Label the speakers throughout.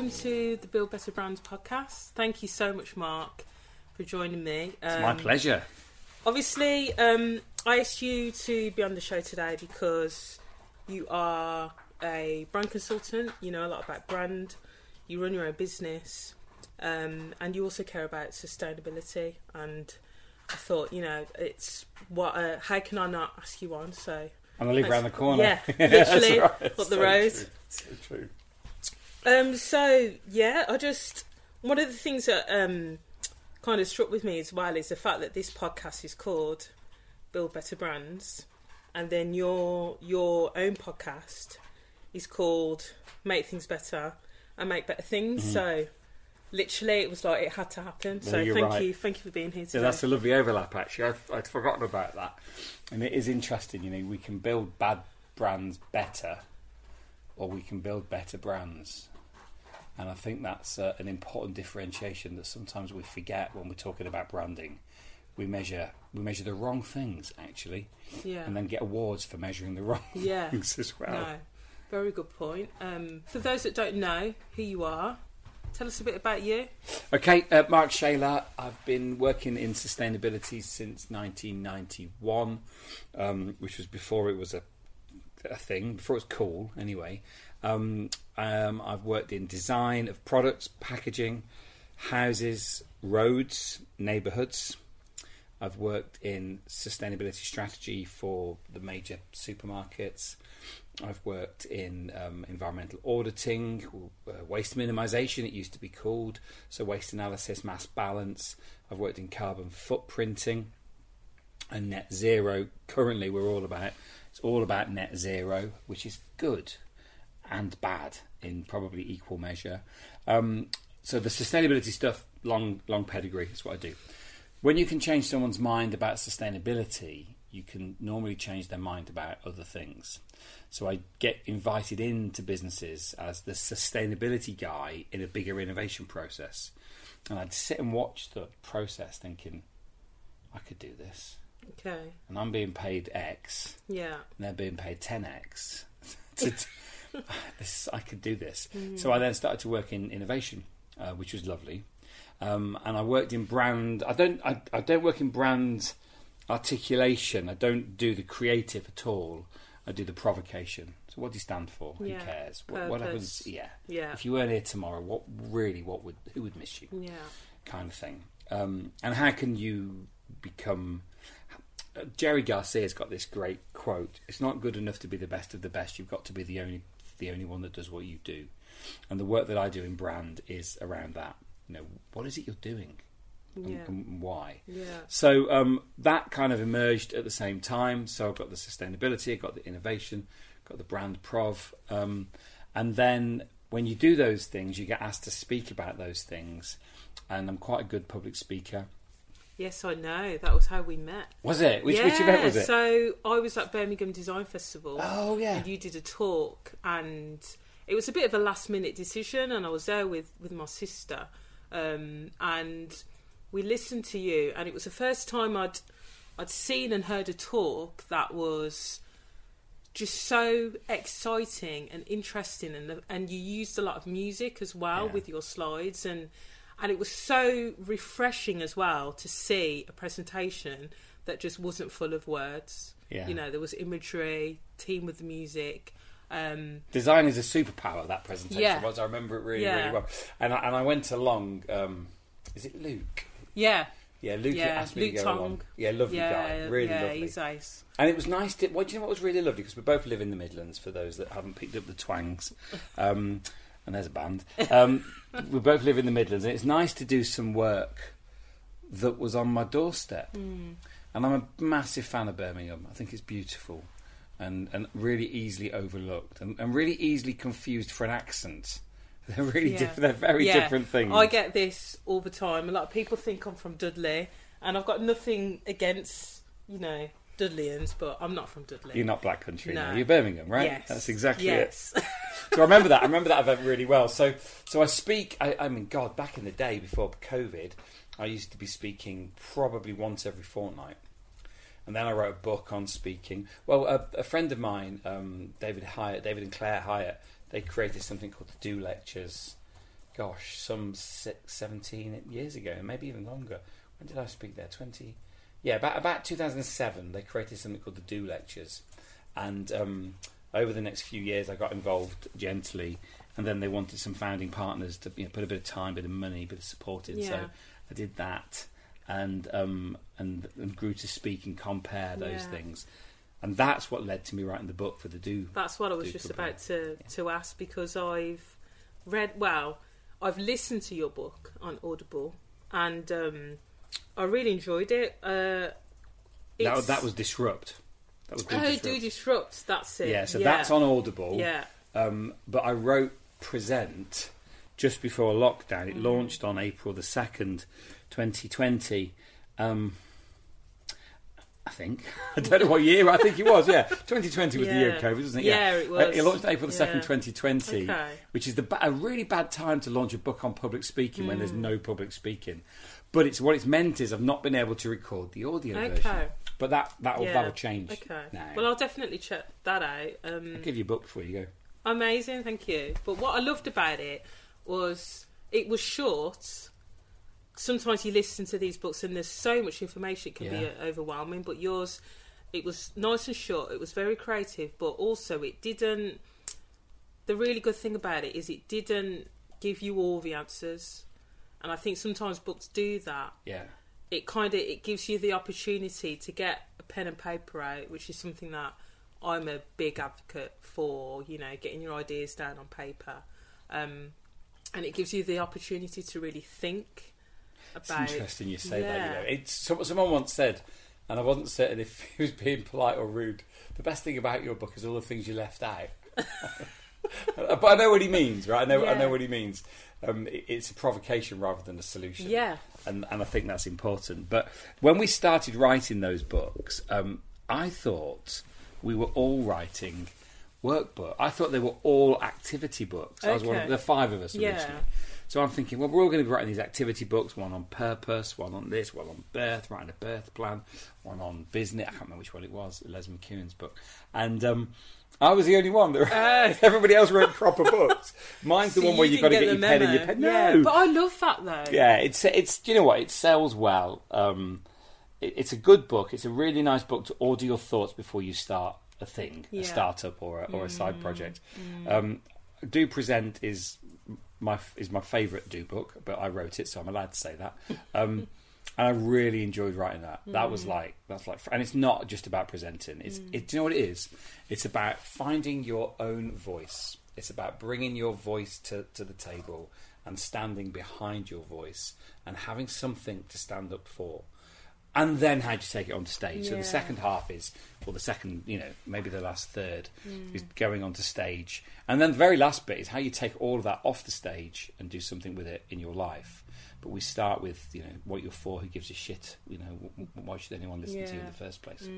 Speaker 1: welcome to the Build Better Brands podcast. Thank you so much, Mark, for joining me.
Speaker 2: It's my
Speaker 1: Um,
Speaker 2: pleasure.
Speaker 1: Obviously, um, I asked you to be on the show today because you are a brand consultant. You know a lot about brand. You run your own business, um, and you also care about sustainability. And I thought, you know, it's what. Uh, how can I not ask you on? So
Speaker 2: And I live
Speaker 1: Thanks.
Speaker 2: around the corner.
Speaker 1: Yeah, literally,
Speaker 2: right.
Speaker 1: up the
Speaker 2: So
Speaker 1: road.
Speaker 2: true. So true.
Speaker 1: Um, so yeah, I just one of the things that um kind of struck with me as well is the fact that this podcast is called Build Better Brands, and then your your own podcast is called Make Things Better and Make Better Things.
Speaker 2: Mhm.
Speaker 1: So literally, it was like it had to happen.
Speaker 2: No,
Speaker 1: so thank
Speaker 2: right.
Speaker 1: you, thank you for being here today.
Speaker 2: Yeah, that's a lovely overlap. Actually, I've, I'd forgotten about that, and it is interesting. You know, we can build bad brands better, or we can build better brands. And I think that's uh, an important differentiation that sometimes we forget when we're talking about branding. We measure we measure the wrong things actually,
Speaker 1: yeah,
Speaker 2: and then get awards for measuring the wrong
Speaker 1: yeah.
Speaker 2: things as well.
Speaker 1: No, very good point. Um, for those that don't know who you are, tell us a bit about you.
Speaker 2: Okay, uh, Mark Shayler. I've been working in sustainability since 1991, um, which was before it was a, a thing, before it was cool, anyway. Um, um, I've worked in design of products, packaging, houses, roads, neighbourhoods. I've worked in sustainability strategy for the major supermarkets. I've worked in um, environmental auditing, uh, waste minimisation, it used to be called, so waste analysis, mass balance. I've worked in carbon footprinting and net zero. Currently, we're all about it's all about net zero, which is good and bad in probably equal measure. Um, so the sustainability stuff, long long pedigree, is what I do. When you can change someone's mind about sustainability, you can normally change their mind about other things. So I get invited into businesses as the sustainability guy in a bigger innovation process. And I'd sit and watch the process thinking, I could do this.
Speaker 1: Okay.
Speaker 2: And I'm being paid X,
Speaker 1: Yeah.
Speaker 2: and they're being paid 10X. to, this, I could do this. So I then started to work in innovation, uh, which was lovely. Um, and I worked in brand. I don't. I, I don't work in brand articulation. I don't do the creative at all. I do the provocation. So what do you stand for?
Speaker 1: Yeah,
Speaker 2: Who cares? What, what happens? Yeah.
Speaker 1: Yeah.
Speaker 2: If you weren't here tomorrow, what really? What would? Who would miss you?
Speaker 1: Yeah.
Speaker 2: kind of thing. Um, and how can you become? Jerry Garcia's got this great quote: "It's not good enough to be the best of the best. You've got to be the only the only one that does what you do." And the work that I do in brand is around that. You know, what is it you're doing, and,
Speaker 1: Yeah.
Speaker 2: and why?
Speaker 1: Yeah.
Speaker 2: So um, that kind of emerged at the same time. So I've got the sustainability, I've got the innovation, I've got the brand prov, um, and then when you do those things, you get asked to speak about those things. And I'm quite a good public speaker.
Speaker 1: Yes, I know. That was how we met.
Speaker 2: Was it? Which,
Speaker 1: yeah,
Speaker 2: which event was it?
Speaker 1: So I was at Birmingham Design Festival.
Speaker 2: oh yeah.
Speaker 1: And you did a talk, and it was a bit of a last minute decision. And I was there with with my sister, um, and we listened to you. And it was the first time I'd I'd seen and heard a talk that was just so exciting and interesting, and and you used a lot of music as well
Speaker 2: Yeah.
Speaker 1: with your slides, and and it was so refreshing as well to see a presentation that just wasn't full of words.
Speaker 2: Yeah.
Speaker 1: You know, there was imagery, team with the music. Um,
Speaker 2: Design is a superpower. That presentation
Speaker 1: Yeah.
Speaker 2: was. I remember it really,
Speaker 1: Yeah.
Speaker 2: really well. And I, and I went along. Um, is it Luke?
Speaker 1: yeah,
Speaker 2: Yeah, Luke
Speaker 1: Yeah,
Speaker 2: asked me
Speaker 1: Luke
Speaker 2: to go
Speaker 1: Tong.
Speaker 2: along. Yeah, lovely guy, really
Speaker 1: yeah,
Speaker 2: lovely.
Speaker 1: he's nice.
Speaker 2: And it was nice to. Well, do you know what was really lovely? Because we both live in the Midlands. For those that haven't picked up the twangs, um, and there's a band. Um, we both live in the Midlands, and it's nice to do some work that was on my doorstep.
Speaker 1: Mm.
Speaker 2: And I'm a massive fan of Birmingham. I think it's beautiful, and and really easily overlooked, and, and really easily confused for an accent. They're really
Speaker 1: Yeah.
Speaker 2: different. They're very
Speaker 1: Yeah.
Speaker 2: different things.
Speaker 1: I get this all the time. A lot of people think I'm from Dudley, and I've got nothing against you know Dudleyans, but I'm not from Dudley.
Speaker 2: You're not Black Country,
Speaker 1: No.
Speaker 2: no. You're Birmingham, right?
Speaker 1: Yes.
Speaker 2: That's exactly it.
Speaker 1: yes.
Speaker 2: so I remember that. I remember that event really well. So, so I speak. I, I mean, God, back in the day before COVID, I used to be speaking probably once every fortnight, and then I wrote a book on speaking. Well, a, a friend of mine, um, David Hieatt, David and Clare Hieatt, they created something called the Do Lectures, gosh, some six, 17 years ago, maybe even longer. When did I speak there? 20. Yeah, about about 2007, they created something called the Do Lectures, and um, over the next few years, I got involved gently, and then they wanted some founding partners to you know, put a bit of time, bit of money, bit of support in. So I did that, and um, and and grew to speak and compare those
Speaker 1: Yeah.
Speaker 2: things, and that's what led to me writing the book for the Do.
Speaker 1: That's what I was just about to, to ask because I've read, well, I've listened to your book on Audible. And um, I really enjoyed it. Uh,
Speaker 2: That, that was disrupt. That was
Speaker 1: Oh,
Speaker 2: Disrupt.
Speaker 1: Do Disrupt, that's it.
Speaker 2: Yeah, so that's on Audible.
Speaker 1: Yeah.
Speaker 2: Um, but I wrote Present just before lockdown. It
Speaker 1: Mm.
Speaker 2: launched on April the 2nd, 2020. Um, I think. I don't know what year. I think it was, yeah. 2020 was the year of COVID, wasn't it?
Speaker 1: Yeah, it
Speaker 2: Uh,
Speaker 1: was.
Speaker 2: It launched April the 2nd,
Speaker 1: Yeah.
Speaker 2: 2020,
Speaker 1: Okay.
Speaker 2: which is the a really bad time to launch a book on public speaking when
Speaker 1: Mm.
Speaker 2: there's no public speaking. But it's what it's meant is I've not been able to record the audio version.
Speaker 1: Okay.
Speaker 2: But that, that'll,
Speaker 1: Yeah.
Speaker 2: that'll change
Speaker 1: Okay.
Speaker 2: now.
Speaker 1: Well, I'll definitely check that out. Um,
Speaker 2: I'll give you a book before you go.
Speaker 1: Amazing, thank you. But what I loved about it was it was short. Sometimes you listen to these books and there's so much information it can be
Speaker 2: Yeah.
Speaker 1: uh, overwhelming. But yours, it was nice and short. It was very creative, but also it didn't. The really good thing about it is it didn't give you all the answers, and I think sometimes books do that.
Speaker 2: Yeah.
Speaker 1: It kind of it gives you the opportunity to get a pen and paper out, which is something that I'm a big advocate for. You know, getting your ideas down on paper, um, and it gives you the opportunity to really think
Speaker 2: It's interesting you say that. You
Speaker 1: Yeah.
Speaker 2: know, it's someone once said, and I wasn't certain if he was being polite or rude. The best thing about your book is all the things you left out. but I know what he means, right? I know, I know what he means. Um, it- it's a provocation rather than a solution.
Speaker 1: Yeah,
Speaker 2: and, and I think that's important. But when we started writing those books, um, I thought we were all writing workbook. I thought they were all activity books. I was one of
Speaker 1: Okay.
Speaker 2: the five of us
Speaker 1: Yeah.
Speaker 2: So I'm thinking, well, we're all going to be writing these activity books. One on purpose, one on this, one on birth, writing a birth plan, one on business. I can't remember which one it was. Les McEwen's book, and um, I was the only one that.
Speaker 1: Uh,
Speaker 2: Everybody else wrote proper books. Mine's the one where
Speaker 1: you
Speaker 2: you've got to get your
Speaker 1: the
Speaker 2: pen and your
Speaker 1: memo.
Speaker 2: pen.
Speaker 1: Yeah,
Speaker 2: No,
Speaker 1: but I love that though.
Speaker 2: yeah, it's it's you know what it sells well. Um, it, it's a good book. It's a really nice book to order your thoughts before you start a thing,
Speaker 1: Yeah.
Speaker 2: a startup or a, or a side project. Um, do present is my is my favourite do book, but I wrote it, so I'm allowed to say that. Um, and I really enjoyed writing that. That was mm. like that's like, and it's not just about presenting. It's mm. it, do you know what it is? It's about finding your own voice. It's about bringing your voice to to the table and standing behind your voice and having something to stand up for. And then how do you take it onto stage? So the second half is, or the second, you know, maybe the last third mm. is going onto stage, and then the very last bit is how you take all of that off the stage and do something with it in your life. But we start with, you know, what you're for, who gives a shit, you know, why should anyone listen to you in the first place,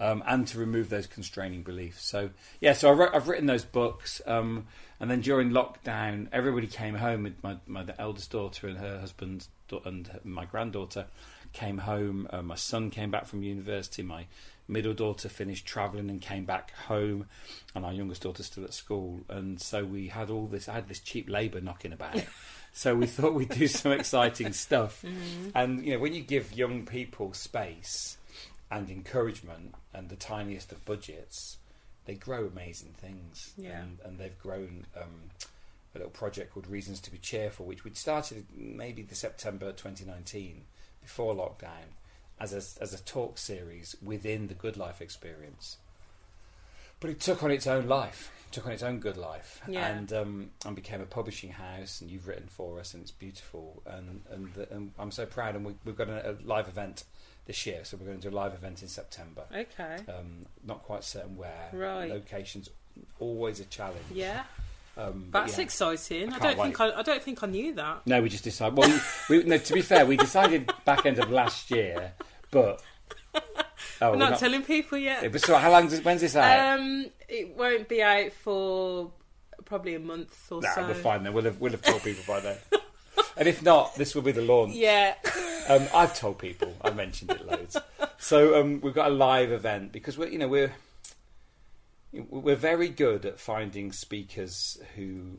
Speaker 2: um, and to remove those constraining beliefs. So yeah, so I I've written those books, um, and then during lockdown, everybody came home. With my my eldest daughter and her husband and my granddaughter came home. Uh, my son came back from university. My middle daughter finished travelling and came back home, and our youngest daughter's still at school. And so we had all this. I had this cheap labour knocking about. so we thought we'd do some exciting stuff. And you know, when you give young people space and encouragement and the tiniest of budgets, they grow amazing things.
Speaker 1: Yeah.
Speaker 2: And, and they've grown um, a little project called Reasons to Be Cheerful, which we'd started maybe the September 2019 before lockdown as a, as a talk series within the Good Life experience. But it took on its own life, took on its own good life,
Speaker 1: Yeah.
Speaker 2: and um, and became a publishing house. And you've written for us, and it's beautiful. And and, the, and I'm so proud. And we, we've got a, a live event this year, so we're going to do a live event in September.
Speaker 1: Okay.
Speaker 2: Um, not quite certain where.
Speaker 1: Right.
Speaker 2: Locations always a challenge.
Speaker 1: Yeah,
Speaker 2: Um,
Speaker 1: that's
Speaker 2: yeah.
Speaker 1: exciting.
Speaker 2: I
Speaker 1: I, don't think I, I don't think I knew that.
Speaker 2: No, we just decided. Well, we, we, no, to be fair, we decided back end of last year, but oh,
Speaker 1: We're
Speaker 2: we're
Speaker 1: not, telling people yet.
Speaker 2: but so how long? Does, when's this out?
Speaker 1: Um, it won't be out for probably a month or
Speaker 2: nah,
Speaker 1: so.
Speaker 2: we're fine then. We'll have we'll have told people by then. and if not, this will be the launch.
Speaker 1: Yeah.
Speaker 2: Um, I've told people. I've mentioned it loads. So um, we've got a live event because we're you know we're we're very good at finding speakers who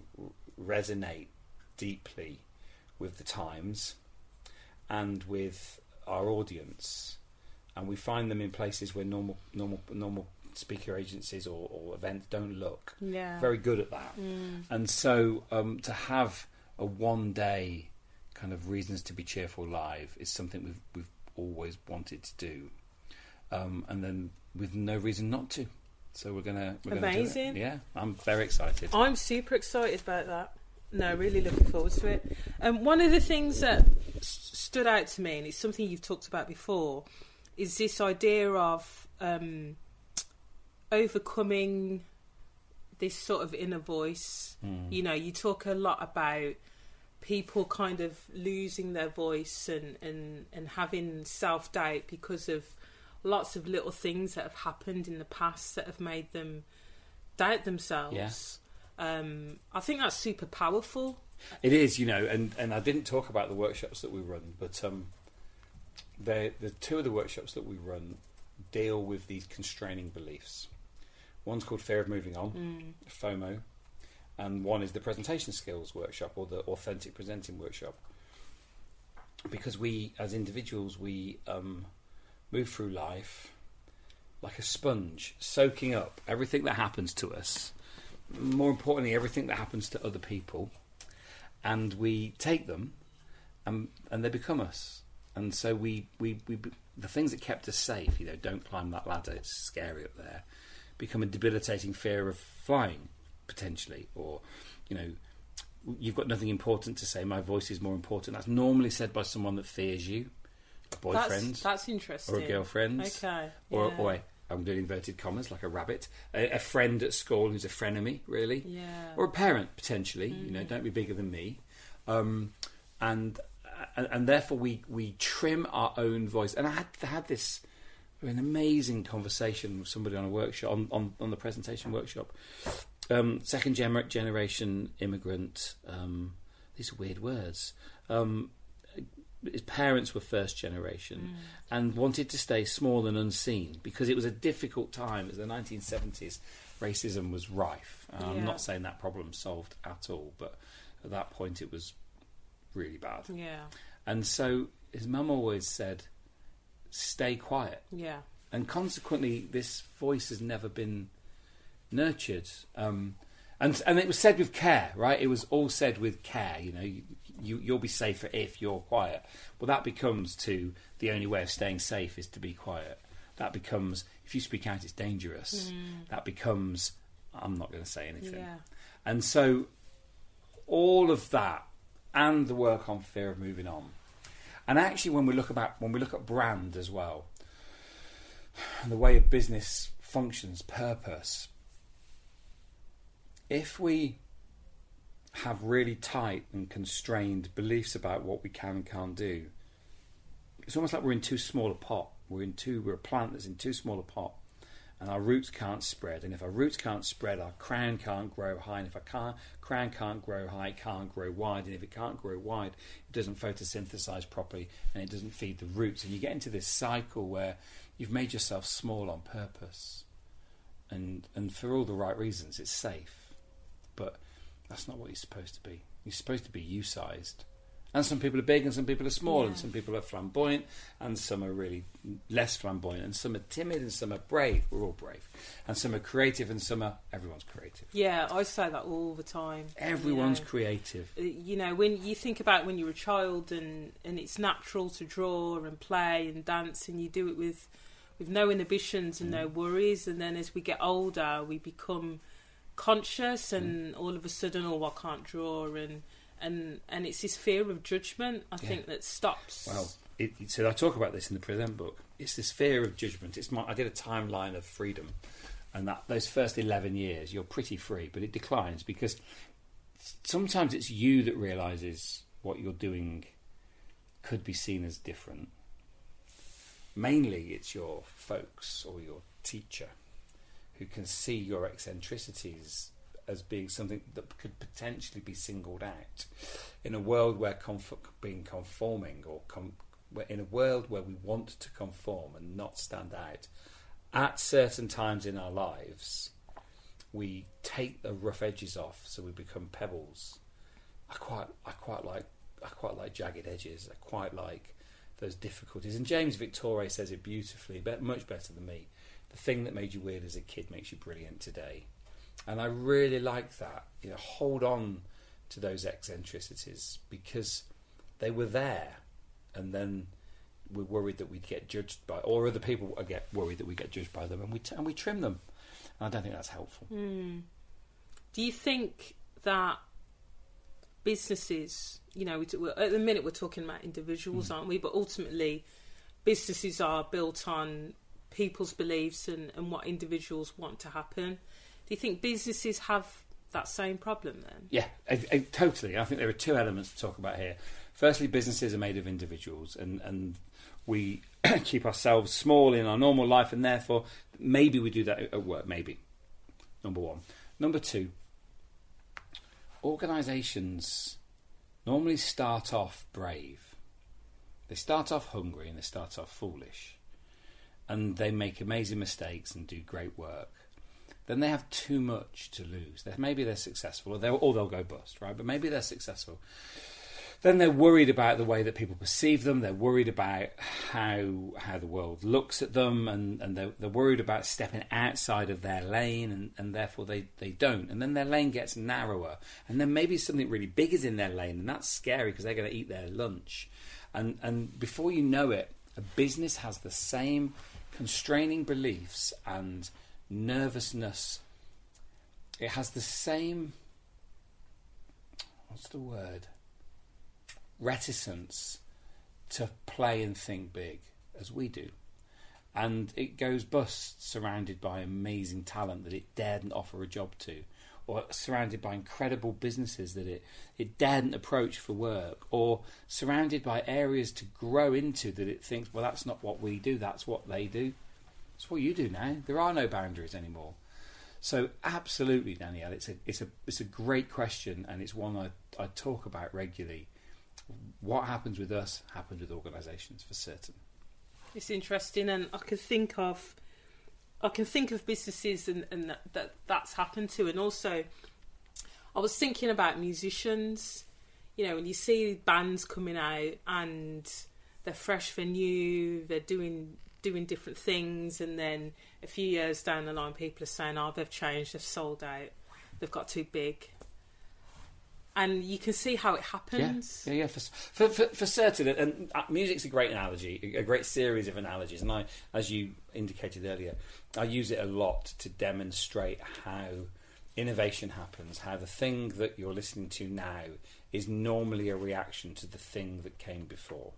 Speaker 2: resonate deeply with the times and with our audience, and we find them in places where normal normal normal speaker agencies or, or events don't look.
Speaker 1: Yeah.
Speaker 2: Very good at that,
Speaker 1: Mm.
Speaker 2: and so um, to have a one day kind of reasons to be cheerful live is something we've we've always wanted to do, um, and then with no reason not to. So we're gonna we're gonna do it.
Speaker 1: Amazing.
Speaker 2: Yeah, I'm very excited.
Speaker 1: I'm super excited about that. No, really looking forward to it. Um, one of the things that s- stood out to me, and it's something you've talked about before, is this idea of um, overcoming this sort of inner voice.
Speaker 2: Mm.
Speaker 1: You know, you talk a lot about people kind of losing their voice and, and, and having self doubt because of lots of little things that have happened in the past that have made them doubt themselves. Um, I think that's super powerful.
Speaker 2: It is, you know, and, and I didn't talk about the workshops that we run, but um, the the two of the workshops that we run deal with these constraining beliefs. One's called Fear of Moving On,
Speaker 1: Mm.
Speaker 2: FOMO, and one is the Presentation Skills Workshop or the Authentic Presenting Workshop. Because we, as individuals, we um, move through life like a sponge, soaking up everything that happens to us. More importantly, everything that happens to other people, and we take them, and and they become us. And so we, we, we the things that kept us safe, you know, don't climb that ladder, it's scary up there, become a debilitating fear of flying, potentially, or you know, you've got nothing important to say. My voice is more important. That's normally said by someone that fears you, a boyfriend
Speaker 1: That's, that's interesting.
Speaker 2: or a girlfriend,
Speaker 1: Okay.
Speaker 2: or,
Speaker 1: yeah.
Speaker 2: or a, I'm doing inverted commas like a rabbit, a, a friend at school who's a frenemy, really,
Speaker 1: Yeah.
Speaker 2: or a parent potentially. You know, don't be bigger than me, um, and, and and therefore we we trim our own voice. And I had had this an amazing conversation with somebody on a workshop on on, on the presentation workshop. Um, second generation immigrant. Um, these are weird words. Um, his parents were first generation
Speaker 1: Mm.
Speaker 2: and wanted to stay small and unseen because it was a difficult time. It was the 1970s. Racism was rife. Uh, I'm not saying that problem solved at all, but at that point it was really bad.
Speaker 1: Yeah.
Speaker 2: And so his mum always said, "Stay quiet."
Speaker 1: Yeah.
Speaker 2: and consequently, this voice has never been nurtured. Um, and and it was said with care, right? It was all said with care. You know, you, you you'll be safer if you're quiet. Well, that becomes to the only way of staying safe is to be quiet. That becomes if you speak out, it's dangerous. That becomes I'm not going to say anything.
Speaker 1: Mm. Yeah.
Speaker 2: And so, all of that, and the work on fear of moving on, and actually, when we look about when we look at brand as well, and the way a business functions, purpose. If we have really tight and constrained beliefs about what we can and can't do, it's almost like we're in too small a pot. We're in too we're a plant that's in too small a pot and our roots can't spread. And if our roots can't spread, our crown can't grow high. And if our crown can't grow high, it can't grow wide. And if it can't grow wide, it doesn't photosynthesize properly and it doesn't feed the roots. And you get into this cycle where you've made yourself small on purpose. And, and for all the right reasons, it's safe. But that's not what you're supposed to be. You're supposed to be you sized. And some people are big and some people are small and some people are flamboyant and some are really less flamboyant and some are timid and some are brave. We're all brave. And some are creative and some are everyone's creative.
Speaker 1: Yeah, I say that all the time.
Speaker 2: Everyone's
Speaker 1: You know,
Speaker 2: creative.
Speaker 1: uh, you know, when you think about when you're a child and, and it's natural to draw and play and dance and you do it with with no inhibitions and no
Speaker 2: Mm.
Speaker 1: worries and then as we get older we become conscious and all of a sudden oh I can't draw and and and it's this fear of judgment I
Speaker 2: Yeah.
Speaker 1: think that stops
Speaker 2: Well, it, so I talk about this in the present book. It's this fear of judgment. It's my, I did a timeline of freedom, and that those first eleven years you're pretty free, but it declines because sometimes it's you that realizes what you're doing could be seen as different. Mainly, it's your folks or your teacher who can see your eccentricities as being something that could potentially be singled out in a world where conf- being conforming or com- in a world where we want to conform and not stand out at certain times in our lives we take the rough edges off so we become pebbles I quite I quite like I quite like jagged edges. I quite like those difficulties. And James Victore says it beautifully, but much better than me. The thing that made you weird as a kid makes you brilliant today. And I really like that. You know, hold on to those eccentricities because they were there, and then we're worried that we'd get judged by, or other people get worried that we get judged by them, and we t- and we trim them. And I don't think that's helpful.
Speaker 1: Mm. Do you think that businesses, you know, at the minute we're talking about individuals, aren't we? But ultimately, businesses are built on people's beliefs and, and what individuals want to happen. Do you think businesses have that same problem then?
Speaker 2: Yeah, I, I, totally. I think there are two elements to talk about here. Firstly, businesses are made of individuals, and, and we keep ourselves small in our normal life, and therefore maybe we do that at work. Maybe. Number one. Number two. Organisations normally start off brave. They start off hungry and they start off foolish, and they make amazing mistakes and do great work then they have too much to lose. They, maybe they're successful, or they'll, or they'll go bust, right? But maybe they're successful. Then they're worried about the way that people perceive them. They're worried about how how the world looks at them, and, and they're, they're worried about stepping outside of their lane, and, and therefore they, they don't. And then their lane gets narrower, and then maybe something really big is in their lane, and that's scary because they're going to eat their lunch. And and before you know it, a business has the same constraining beliefs and nervousness. It has the same, what's the word? Reticence to play and think big as we do. And it goes bust surrounded by amazing talent that it daren't offer a job to, or surrounded by incredible businesses that it, it daren't approach for work, or surrounded by areas to grow into that it thinks, well, that's not what we do, that's what they do. It's what you do now. There are no boundaries anymore. So absolutely, Danielle, it's a it's a it's a great question, and it's one I I talk about regularly. What happens with us happens with organisations for certain.
Speaker 1: It's interesting, and I can think of, I can think of businesses and, and that, that that's happened to, and also, I was thinking about musicians. You know, when you see bands coming out and they're fresh, they're new, they're doing doing different things, and then a few years down the line, people are saying, "Oh, they've changed, they've sold out, they've got too big." And you can see how it happens.
Speaker 2: Yeah, yeah, yeah for, for, for, for certain. And uh, music's a great analogy, a great series of analogies. And I, as you indicated earlier, I use it a lot to demonstrate how innovation happens, how the thing that you're listening to now is normally a reaction to the thing that came before.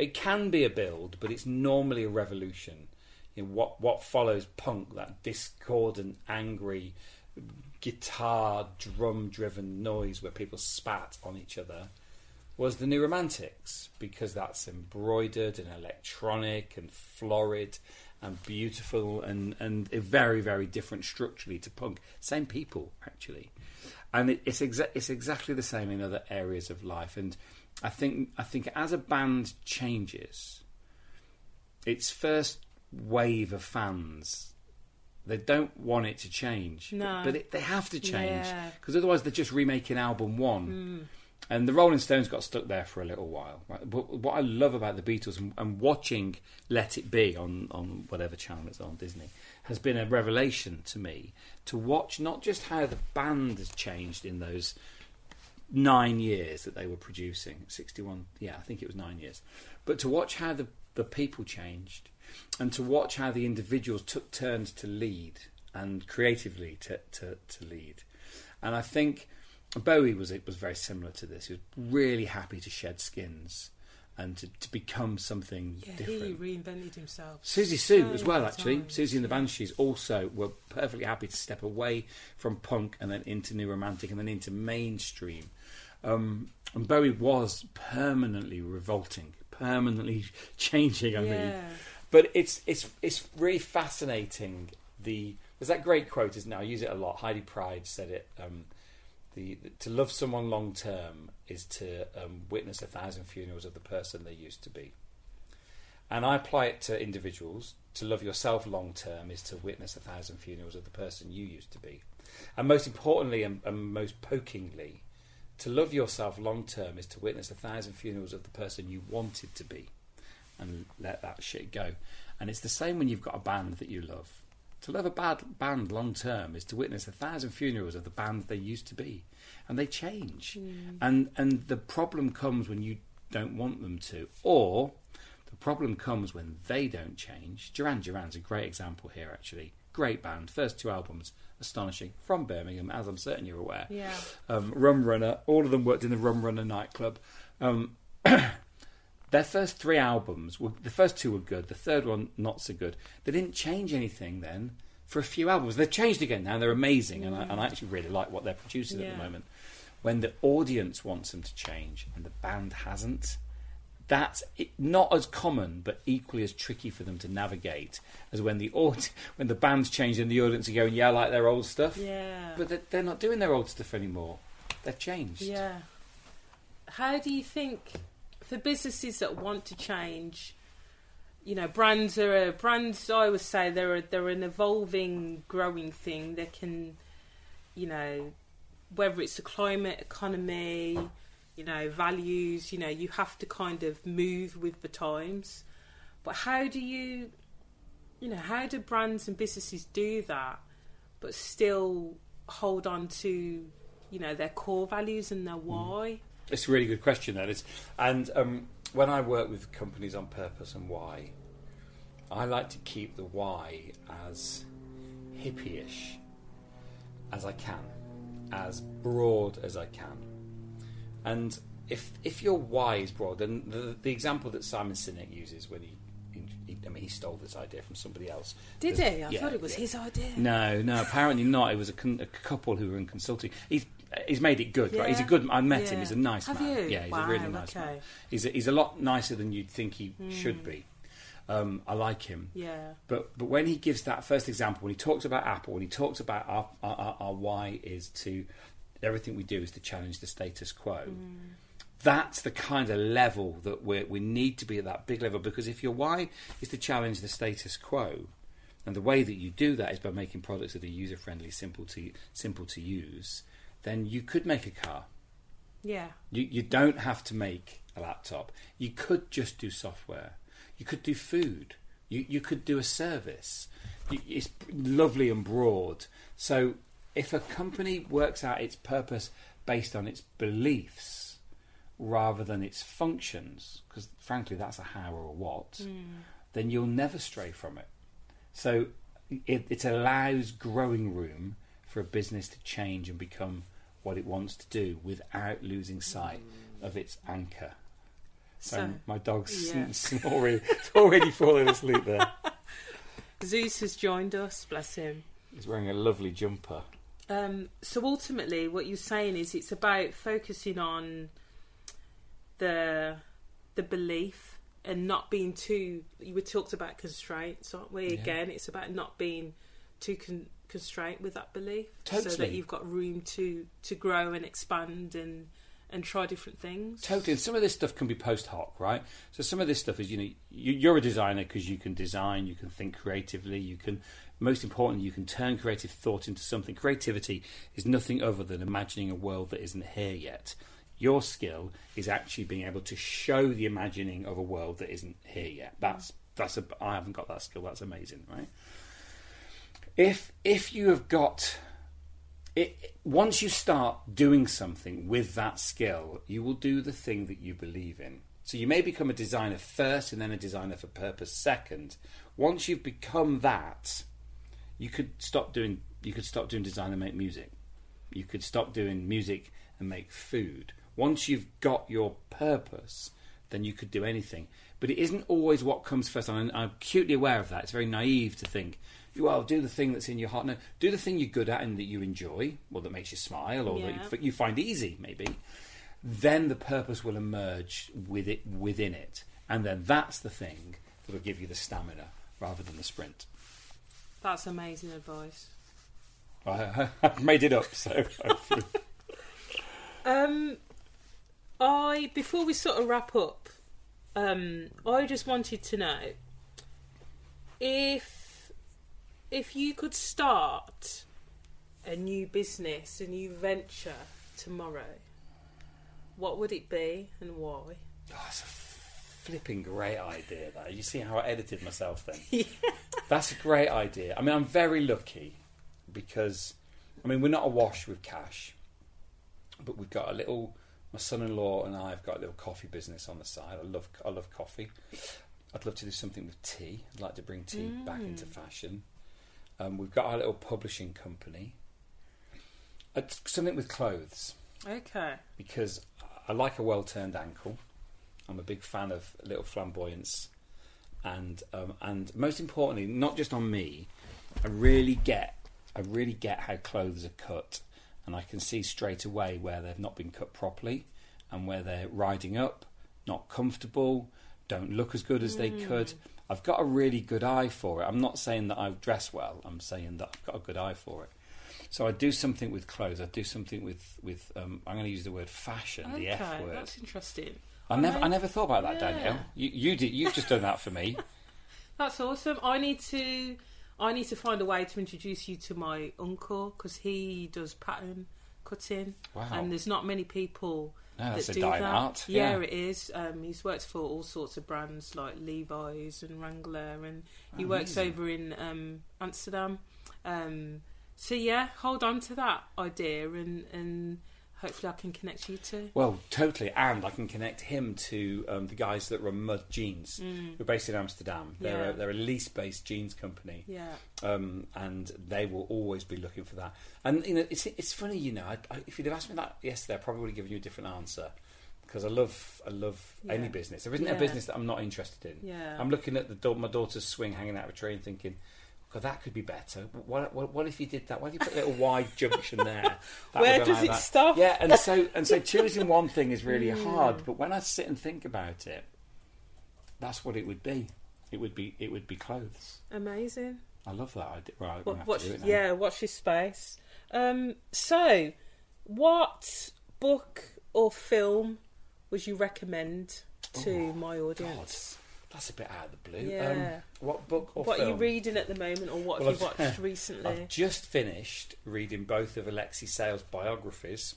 Speaker 2: It can be a build, but it's normally a revolution. You know, what what follows punk, that discordant, angry, guitar drum driven noise where people spat on each other, was the New Romantics because that's embroidered and electronic and florid and beautiful and and very very different structurally to punk. Same people actually, and it, it's exa- it's exactly the same in other areas of life and I think I think as a band changes, its first wave of fans, they don't want it to change,
Speaker 1: No.
Speaker 2: but it, they have to change
Speaker 1: Yeah.
Speaker 2: because otherwise they're just remaking album one. Hmm. And the Rolling Stones got stuck there for a little while. Right? But what I love about the Beatles and, and watching Let It Be on, on whatever channel it's on, Disney, has been a revelation to me to watch not just how the band has changed in those nine years that they were producing 61 yeah i think it was nine years but to watch how the, the people changed and to watch how the individuals took turns to lead and creatively to, to, to lead and i think bowie was it was very similar to this he was really happy to shed skins and to, to become something
Speaker 1: Yeah,
Speaker 2: different
Speaker 1: he reinvented himself.
Speaker 2: Siouxsie Sioux
Speaker 1: so
Speaker 2: as well, actually.
Speaker 1: times,
Speaker 2: Siouxsie and the. Banshees also were perfectly happy to step away from punk and then into new romantic and then into mainstream. Um, and Bowie was permanently revolting, permanently changing. I mean, but it's it's it's really fascinating. The there's that great quote, isn't it? I use it a lot. Heidi Priebe said it. Um, the to love someone long term is to um, witness a thousand funerals of the person they used to be. And I apply it to individuals. To love yourself long term is to witness a thousand funerals of the person you used to be. And most importantly and, and most pokingly, To love yourself long term is to witness a thousand funerals of the person you wanted to be and let that shit go. And it's the same when you've got a band that you love. To love a bad band long term is to witness a thousand funerals of the band they used to be. And they change. Mm. And and the problem comes when you don't want them to. Or the problem comes when they don't change. Duran Duran's a great example here actually. Great band, first two albums, astonishing, from Birmingham, as I'm certain you're aware
Speaker 1: Yeah.
Speaker 2: um, Rum Runner. All of them worked in the Rum Runner nightclub. Um, their first three albums, were, the first two were good. The third one not so good. They didn't change anything then for a few albums. They've changed again now. They're amazing, and, I, and I actually really like what they're producing at the moment. When the audience wants them to change and the band hasn't, that's not as common, but equally as tricky for them to navigate as when the aud- when the band's changed and the audience are going, "Yeah, I like their old stuff."
Speaker 1: Yeah.
Speaker 2: But they're, they're not doing their old stuff anymore. They've changed.
Speaker 1: Yeah. How do you think for businesses that want to change? You know, brands are a, brands. I always say they're a, they're an evolving, growing thing. They can, you know, whether it's the climate, economy, you know, values. You know, you have to kind of move with the times. But how do you, you know, how do brands and businesses do that, but still hold on to, you know, their core values and their why?
Speaker 2: It's a really good question, that is. And um, when I work with companies on purpose and why, I like to keep the why as hippie-ish as I can, as broad as I can. And if if your why is broad, then the, the example that Simon Sinek uses when he, he, I mean, he stole this idea from somebody else.
Speaker 1: Did
Speaker 2: There's-
Speaker 1: he? I
Speaker 2: yeah,
Speaker 1: thought it was
Speaker 2: yeah.
Speaker 1: his idea.
Speaker 2: No, no, apparently not. It was a, con- a couple who were in consulting. He's he's made it good, right? He's a
Speaker 1: Yeah?
Speaker 2: good. I met him. He's a nice
Speaker 1: Have
Speaker 2: man.
Speaker 1: you?
Speaker 2: Yeah, he's
Speaker 1: Wow,
Speaker 2: a really nice
Speaker 1: okay. Hmm.
Speaker 2: man. He's a, he's a lot nicer than you'd think he should be. Um, I like him.
Speaker 1: Yeah.
Speaker 2: But but when he gives that first example, when he talks about Apple, when he talks about our our, our, our why is to everything we do is to challenge the status quo. Mm. That's the kind of level that we we need to be at that big level because if your why is to challenge the status quo, and the way that you do that is by making products that are user friendly, simple to simple to use, then you could make a car.
Speaker 1: Yeah.
Speaker 2: You, you don't have to make a laptop. You could just do software. You could do food. You, you could do a service. You, it's lovely and broad. So if a company works out its purpose based on its beliefs rather than its functions, because frankly that's a how or a what, hmm. then you'll never stray from it. So it, it allows growing room for a business to change and become what it wants to do without losing sight hmm. of its anchor. So,
Speaker 1: So-
Speaker 2: my dog's
Speaker 1: yeah.
Speaker 2: snoring, it's already falling asleep there.
Speaker 1: Zeus has joined us, bless him.
Speaker 2: He's wearing a lovely jumper.
Speaker 1: Um, so ultimately, what you're saying is it's about focusing on the the belief and not being too. You were talked about constraints, aren't we?
Speaker 2: Yeah.
Speaker 1: Again, it's about not being too con- constrained with that belief, so that you've got room to to grow and expand and and try different things.
Speaker 2: Totally. And some of this stuff can be post hoc, right? So some of this stuff is, you know, you're a designer because you can design, you can think creatively, you can, most importantly, you can turn creative thought into something. Creativity is nothing other than imagining a world that isn't here yet. Your skill is actually being able to show the imagining of a world that isn't here yet. That's that's a. I haven't got that skill. That's amazing, right? If if you have got it, once you start doing something with that skill, you will do the thing that you believe in. So you may become a designer first and then a designer for purpose second. Once you've become that, you could stop doing you could stop doing design and make music. You could stop doing music and make food. Once you've got your purpose, then you could do anything. But it isn't always what comes first. And I'm acutely aware of that. It's very naive to think, well, do the thing that's in your heart. No, do the thing you're good at and that you enjoy, or that makes you smile, or
Speaker 1: Yeah.
Speaker 2: that you, you find easy, maybe. Then the purpose will emerge with it within it, and then that's the thing that will give you the stamina rather than the sprint.
Speaker 1: That's amazing advice.
Speaker 2: I, I've made it up, so.
Speaker 1: Um, I before we sort of wrap up, um, I just wanted to know if if you could start a new business, a new venture tomorrow, what would it be and why?
Speaker 2: Oh, flipping great idea. That you see how I edited myself then. That's a great idea. I mean, I'm very lucky because, I mean, we're not awash with cash, but we've got a little. My son-in-law and I have got a little coffee business on the side. I love I love coffee. I'd love to do something with tea. I'd like to bring tea back into fashion. Um, we've got our little publishing company. It's something with clothes
Speaker 1: Okay.
Speaker 2: because I like a well turned ankle. I'm a big fan of a little flamboyance, and um, and most importantly, not just on me, I really get I really get how clothes are cut, and I can see straight away where they've not been cut properly, and where they're riding up, not comfortable, don't look as good as they could. I've got a really good eye for it. I'm not saying that I dress well. I'm saying that I've got a good eye for it. So I do something with clothes. I do something with with. Um, I'm going to use the word fashion, the F word.
Speaker 1: that's interesting.
Speaker 2: I never, I never thought about that,
Speaker 1: Yeah.
Speaker 2: Danielle. You, you did. You've just done that for me.
Speaker 1: That's awesome. I need to, I need to find a way to introduce you to my uncle because he does pattern cutting,
Speaker 2: Wow.
Speaker 1: and there's not many people
Speaker 2: No, that's
Speaker 1: that
Speaker 2: a
Speaker 1: do that.
Speaker 2: art.
Speaker 1: Yeah,
Speaker 2: Yeah.
Speaker 1: it is. Um, he's worked for all sorts of brands like Levi's and Wrangler, and he works over in um, Amsterdam. Um, so yeah, hold on to that idea, and and hopefully I can connect you to.
Speaker 2: Well, totally. And I can connect him to um, the guys that run Mud Jeans, who are based in Amsterdam. They're,
Speaker 1: Mm. Yeah.
Speaker 2: a, they're a lease-based jeans company.
Speaker 1: Yeah,
Speaker 2: um, and they will always be looking for that. And you know, it's it's funny, you know. I, I, if you'd have asked me that yesterday, I probably would have given you a different answer because I love I love any
Speaker 1: Yeah.
Speaker 2: business. There isn't a business that I'm not interested in.
Speaker 1: yeah.
Speaker 2: I'm looking at the my daughter's swing hanging out of a tree and thinking. God, that could be better. What, what, what if you did that? What if you put a little wide junction there? That
Speaker 1: Where does it
Speaker 2: that.
Speaker 1: stop?
Speaker 2: Yeah, and so and so choosing one thing is really
Speaker 1: Mm.
Speaker 2: hard. But when I sit and think about it, that's what it would be. It would be it would be clothes.
Speaker 1: Amazing.
Speaker 2: I love that idea. Right, I'm gonna
Speaker 1: What, watch,
Speaker 2: to do it now.
Speaker 1: yeah, watch this space. Um, so, what book or film would you recommend to
Speaker 2: Oh,
Speaker 1: my audience?
Speaker 2: That's a bit out of the blue.
Speaker 1: Yeah.
Speaker 2: Um, what book or
Speaker 1: what are you reading at the moment, or what
Speaker 2: Well,
Speaker 1: have you
Speaker 2: I've-
Speaker 1: watched recently?
Speaker 2: I've just finished reading both of Alexei Sayle's biographies,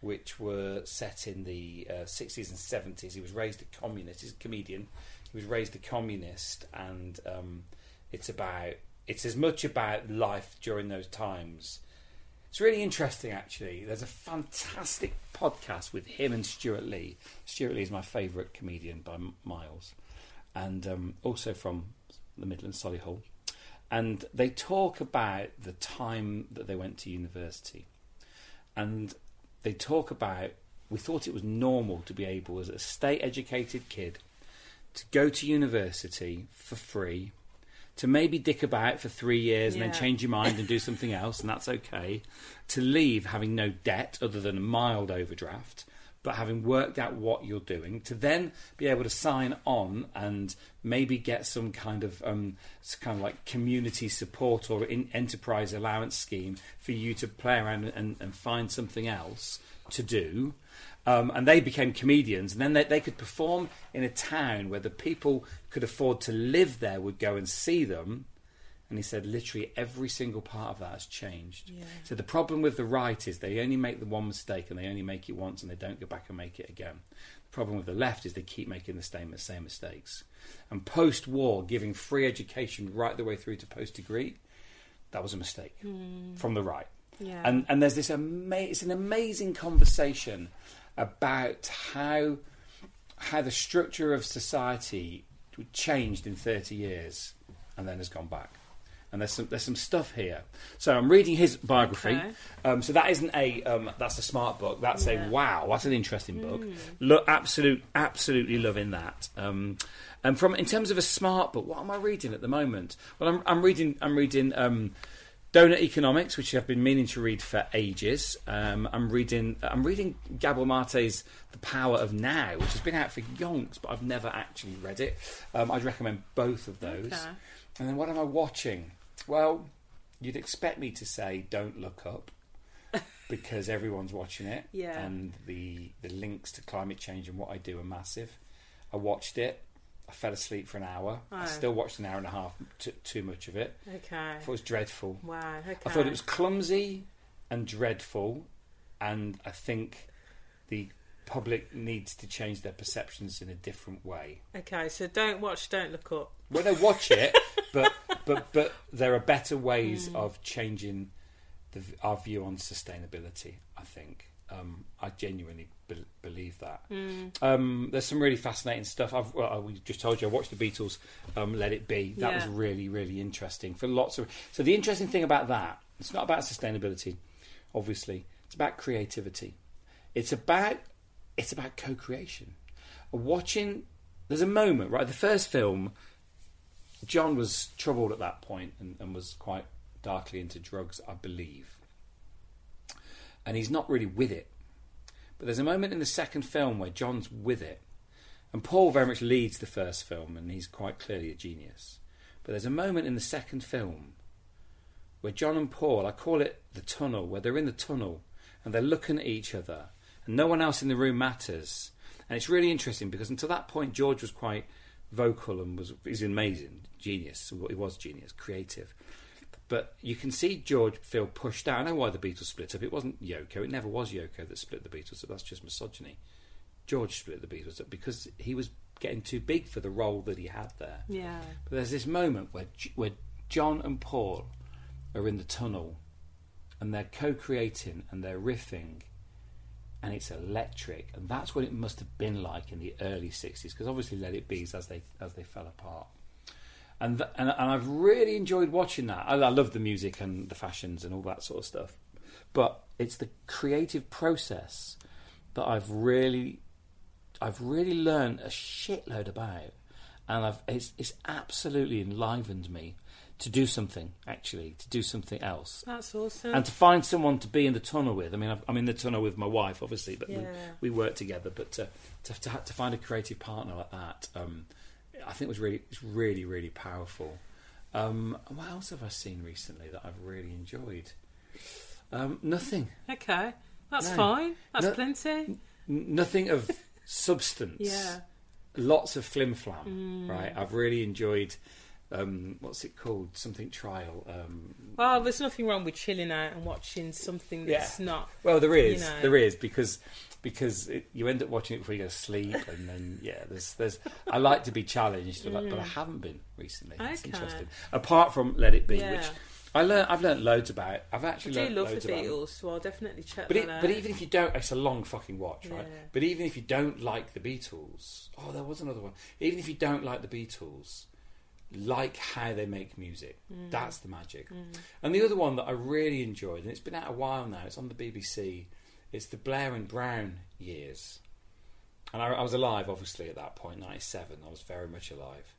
Speaker 2: which were set in the uh, 60s and 70s. He was raised a communist. He's a comedian. He was raised a communist, and um, it's about it's as much about life during those times. It's really interesting, actually. There's a fantastic podcast with him and Stewart Lee. Stewart Lee is my favourite comedian by m- miles, and um, also from the Midlands, Solihull. And they talk about the time that they went to university. And they talk about we thought it was normal to be able as a state educated kid to go to university for free to maybe dick about for three years and then change your mind and do something else and that's okay to leave having no debt other than a mild overdraft but having worked out what you're doing, to then be able to sign on and maybe get some kind of um, s- kind of like community support or enterprise allowance scheme for you to play around and, and find something else to do. Um, and they became comedians, and then they, they could perform in a town where the people could afford to live there would go and see them. And he said, literally every single part of that has changed.
Speaker 1: Yeah.
Speaker 2: So the problem with the right is they only make the one mistake and they only make it once and they don't go back and make it again. The problem with the left is they keep making the same same mistakes. And post-war, giving free education right the way through to post-degree, that was a mistake hmm. from the right.
Speaker 1: yeah,
Speaker 2: And and there's this ama- it's an amazing conversation about how how the structure of society changed in 30 years and then has gone back. And there's some there's some stuff here. So I'm reading his biography.
Speaker 1: Okay.
Speaker 2: Um, so that isn't a um, that's a smart book. That's
Speaker 1: Yeah.
Speaker 2: a wow. That's an interesting book. Look, absolute absolutely loving that. Um, and from in terms of a smart book, what am I reading at the moment? Well, I'm I'm reading I'm reading. Um, Doughnut Economics, which I've been meaning to read for ages. Um, I'm reading. I'm reading Gabor Mate's The Power of Now, which has been out for yonks, but I've never actually read it. Um, I'd recommend both of those.
Speaker 1: Okay.
Speaker 2: And then what am I watching? Well, you'd expect me to say Don't Look Up because everyone's watching it,
Speaker 1: Yeah.
Speaker 2: and the the links to climate change and what I do are massive. I watched it. I fell asleep for an hour. I
Speaker 1: Oh.
Speaker 2: still watched an hour and a half. T- too much of it.
Speaker 1: okay.
Speaker 2: I thought it was dreadful.
Speaker 1: Wow. Okay.
Speaker 2: I thought it was clumsy and dreadful, and I think the public needs to change their perceptions in a different way.
Speaker 1: Okay, so don't watch, don't look up.
Speaker 2: Well, they watch it, but but but there are better ways of changing the, our view on sustainability. I think um, I genuinely be- believe that. Um, there's some really fascinating stuff. I've well, we just told you I watched the Beatles. Um, Let It Be. That was really really interesting for lots of. So the interesting thing about that, it's not about sustainability, obviously. It's about creativity. It's about it's about co-creation. Watching, there's a moment right. The first film, John was troubled at that point and, and was quite darkly into drugs, I believe. And he's not really with it. But there's a moment in the second film where John's with it. And Paul very much leads the first film, and he's quite clearly a genius. But there's a moment in the second film where John and Paul, I call it the tunnel, where they're in the tunnel and they're looking at each other, and no one else in the room matters. And it's really interesting because until that point, George was quite vocal and was he's amazing, genius. He was genius, creative. But you can see George feel pushed out. I know why the Beatles split up. It wasn't Yoko. It never was Yoko that split the Beatles up. That's just misogyny. George split the Beatles up because he was getting too big for the role that he had there.
Speaker 1: Yeah.
Speaker 2: But there's this moment where where John and Paul are in the tunnel, and they're co-creating and they're riffing, and it's electric, and that's what it must have been like in the early '60s. Because obviously, Let It Be's as they as they fell apart. And, th- and and I've really enjoyed watching that. I, I love the music and the fashions and all that sort of stuff, but it's the creative process that I've really I've really learned a shitload about, and I've it's it's absolutely enlivened me to do something actually to do something else
Speaker 1: That's awesome.
Speaker 2: and to find someone to be in the tunnel with. I mean, I've, I'm in the tunnel with my wife, obviously, but
Speaker 1: Yeah.
Speaker 2: we, we work together. But to to, to to find a creative partner like that, um, I think was really it's really really powerful. Um, what else have I seen recently that I've really enjoyed? Um, nothing.
Speaker 1: okay, that's
Speaker 2: No.
Speaker 1: fine. That's
Speaker 2: No.
Speaker 1: plenty.
Speaker 2: N- nothing of substance.
Speaker 1: Yeah.
Speaker 2: Lots of flim flam, right? I've really enjoyed. Um, what's it called? Something trial. Um,
Speaker 1: Well, there's nothing wrong with chilling out and watching something that's not.
Speaker 2: well, there is,
Speaker 1: You know.
Speaker 2: there is because because it, you end up watching it before you go to sleep, and then yeah, there's there's. I like to be challenged, but, I, but I haven't been recently. It's
Speaker 1: Okay.
Speaker 2: interesting. Apart from Let It Be,
Speaker 1: Yeah.
Speaker 2: which I learned, I've learned loads about. I've
Speaker 1: I
Speaker 2: actually
Speaker 1: do
Speaker 2: learned
Speaker 1: love the. Beatles, so I'll definitely check
Speaker 2: But,
Speaker 1: that
Speaker 2: it,
Speaker 1: out.
Speaker 2: but even if you don't, it's a long fucking watch, right?
Speaker 1: Yeah.
Speaker 2: But even if you don't like the Beatles, oh, there was another one. Even if you don't like the Beatles, like how they make music,
Speaker 1: Mm.
Speaker 2: that's the magic. And the other one that I really enjoyed, and it's been out a while now, it's on the BBC. It's the Blair and Brown years, and I, I was alive, obviously, at that '97. I was very much alive.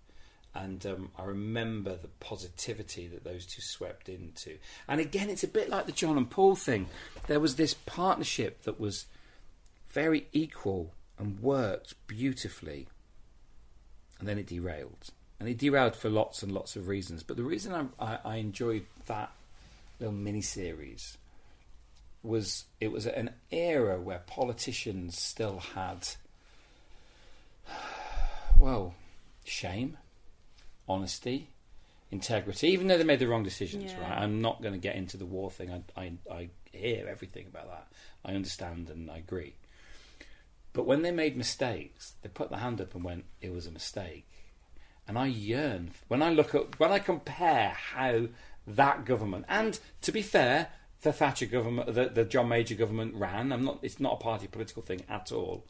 Speaker 2: And um, I remember the positivity that those two swept into. And again, it's a bit like the John and Paul thing. There was this partnership that was very equal and worked beautifully. And then it derailed. And it derailed for lots and lots of reasons. But the reason I, I, I enjoyed that little mini series was it was an era where politicians still had, well, shame honesty, integrity, even though they made the wrong decisions,
Speaker 1: Yeah.
Speaker 2: right? I'm not going to get into the war thing. I, I, I hear everything about that. I understand and I agree. But when they made mistakes, they put their hand up and went, it was a mistake. And I yearn, when I look at, when I compare how that government, and to be fair, the Thatcher government, the, the John Major government ran, I'm not, it's not a party political thing at all.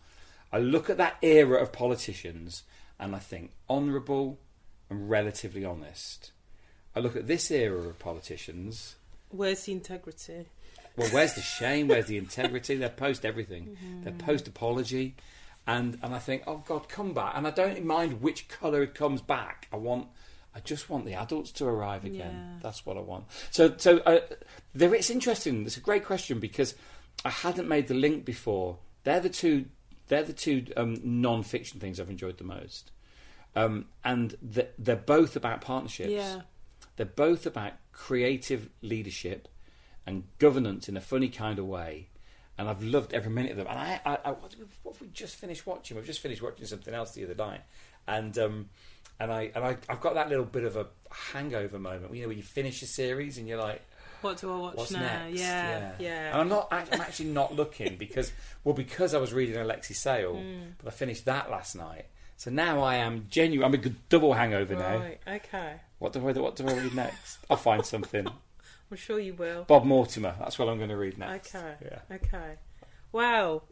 Speaker 2: I look at that era of politicians and I think honourable and relatively honest. I look at this era of politicians.
Speaker 1: Where's the integrity?
Speaker 2: Well, where's the shame? Where's the integrity? They're post everything. Mm-hmm. They're post apology, and and I think, oh God, come back. And I don't mind which colour it comes back. I want, I just want the adults to arrive again.
Speaker 1: Yeah.
Speaker 2: That's what I want. So so uh, there. It's interesting. It's a great question because I hadn't made the link before. They're the two. They're the two um, non-fiction things I've enjoyed the most, um, and th- they're both about partnerships.
Speaker 1: Yeah.
Speaker 2: They're both about creative leadership and governance in a funny kind of way. And I've loved every minute of them. And I, I, I what, what have we just finished watching? We've just finished watching something else the other night, and um, and I and I, I've got that little bit of a hangover moment. You know, where you finish a series and you're like,
Speaker 1: What do I watch
Speaker 2: What's
Speaker 1: now?
Speaker 2: next?
Speaker 1: Yeah, yeah.
Speaker 2: And I'm not. I'm actually not looking because, well, because I was reading Alexei Sayle,
Speaker 1: Mm.
Speaker 2: but I finished that last night. So now I am genuine. I'm a good double hangover now.
Speaker 1: Okay.
Speaker 2: What do I? What do I read next? I'll find something.
Speaker 1: I'm sure you will.
Speaker 2: Bob Mortimer. That's what I'm going to read next.
Speaker 1: Okay.
Speaker 2: Yeah.
Speaker 1: Okay. Wow.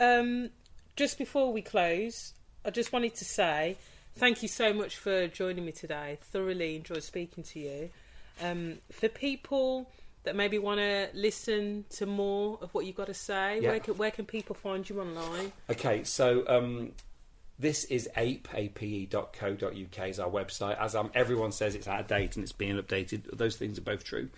Speaker 1: Um, just before we close, I just wanted to say thank you so much for joining me today. Thoroughly enjoyed speaking to you. Um, for people that maybe want to listen to more of what you've got to say,
Speaker 2: Yeah.
Speaker 1: where, can, where can people find you online?
Speaker 2: Okay, so um, this is ape, ape.co.uk is our website. As um, everyone says, it's out of date and it's being updated. Those things are both true.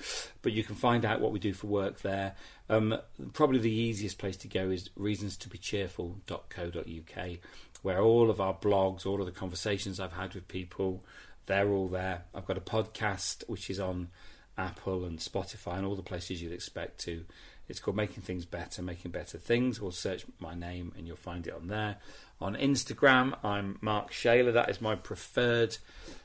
Speaker 2: But you can find out what we do for work there. Um, probably the easiest place to go is reasonstobecheerful.co.uk, where all of our blogs, all of the conversations I've had with people, they're all there. I've got a podcast which is on Apple and Spotify and all the places you'd expect to. It's called Making Things Better, Making Better Things, or search my name and you'll find it on there. On Instagram, I'm Mark Shayler. That is my preferred.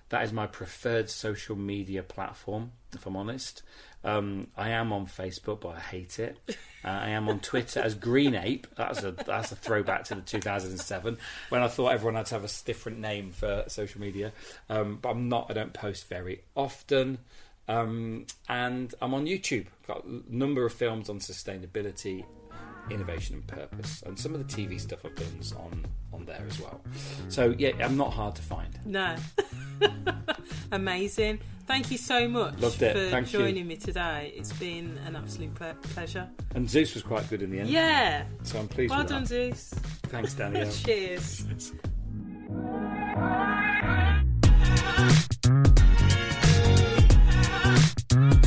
Speaker 2: That is my preferred social media platform, if I'm honest. Um, I am on Facebook, but I hate it. Uh, I am on Twitter as Green Ape. That's a that's a throwback to the 2007 when I thought everyone had to have a different name for social media. Um, but I'm not. I don't post very often. Um, and I'm on YouTube. I've got a number of films on sustainability, innovation, and purpose, and some of the TV stuff I've done's on on there as well. So yeah, I'm not hard to find.
Speaker 1: No, amazing. Thank you so much
Speaker 2: Loved it.
Speaker 1: for
Speaker 2: Thank
Speaker 1: joining you. me today. It's been an absolute pleasure.
Speaker 2: And Zeus was quite good in the end.
Speaker 1: Yeah.
Speaker 2: So I'm pleased.
Speaker 1: Well done,
Speaker 2: that.
Speaker 1: Zeus.
Speaker 2: Thanks, Daniel.
Speaker 1: Cheers. Bye.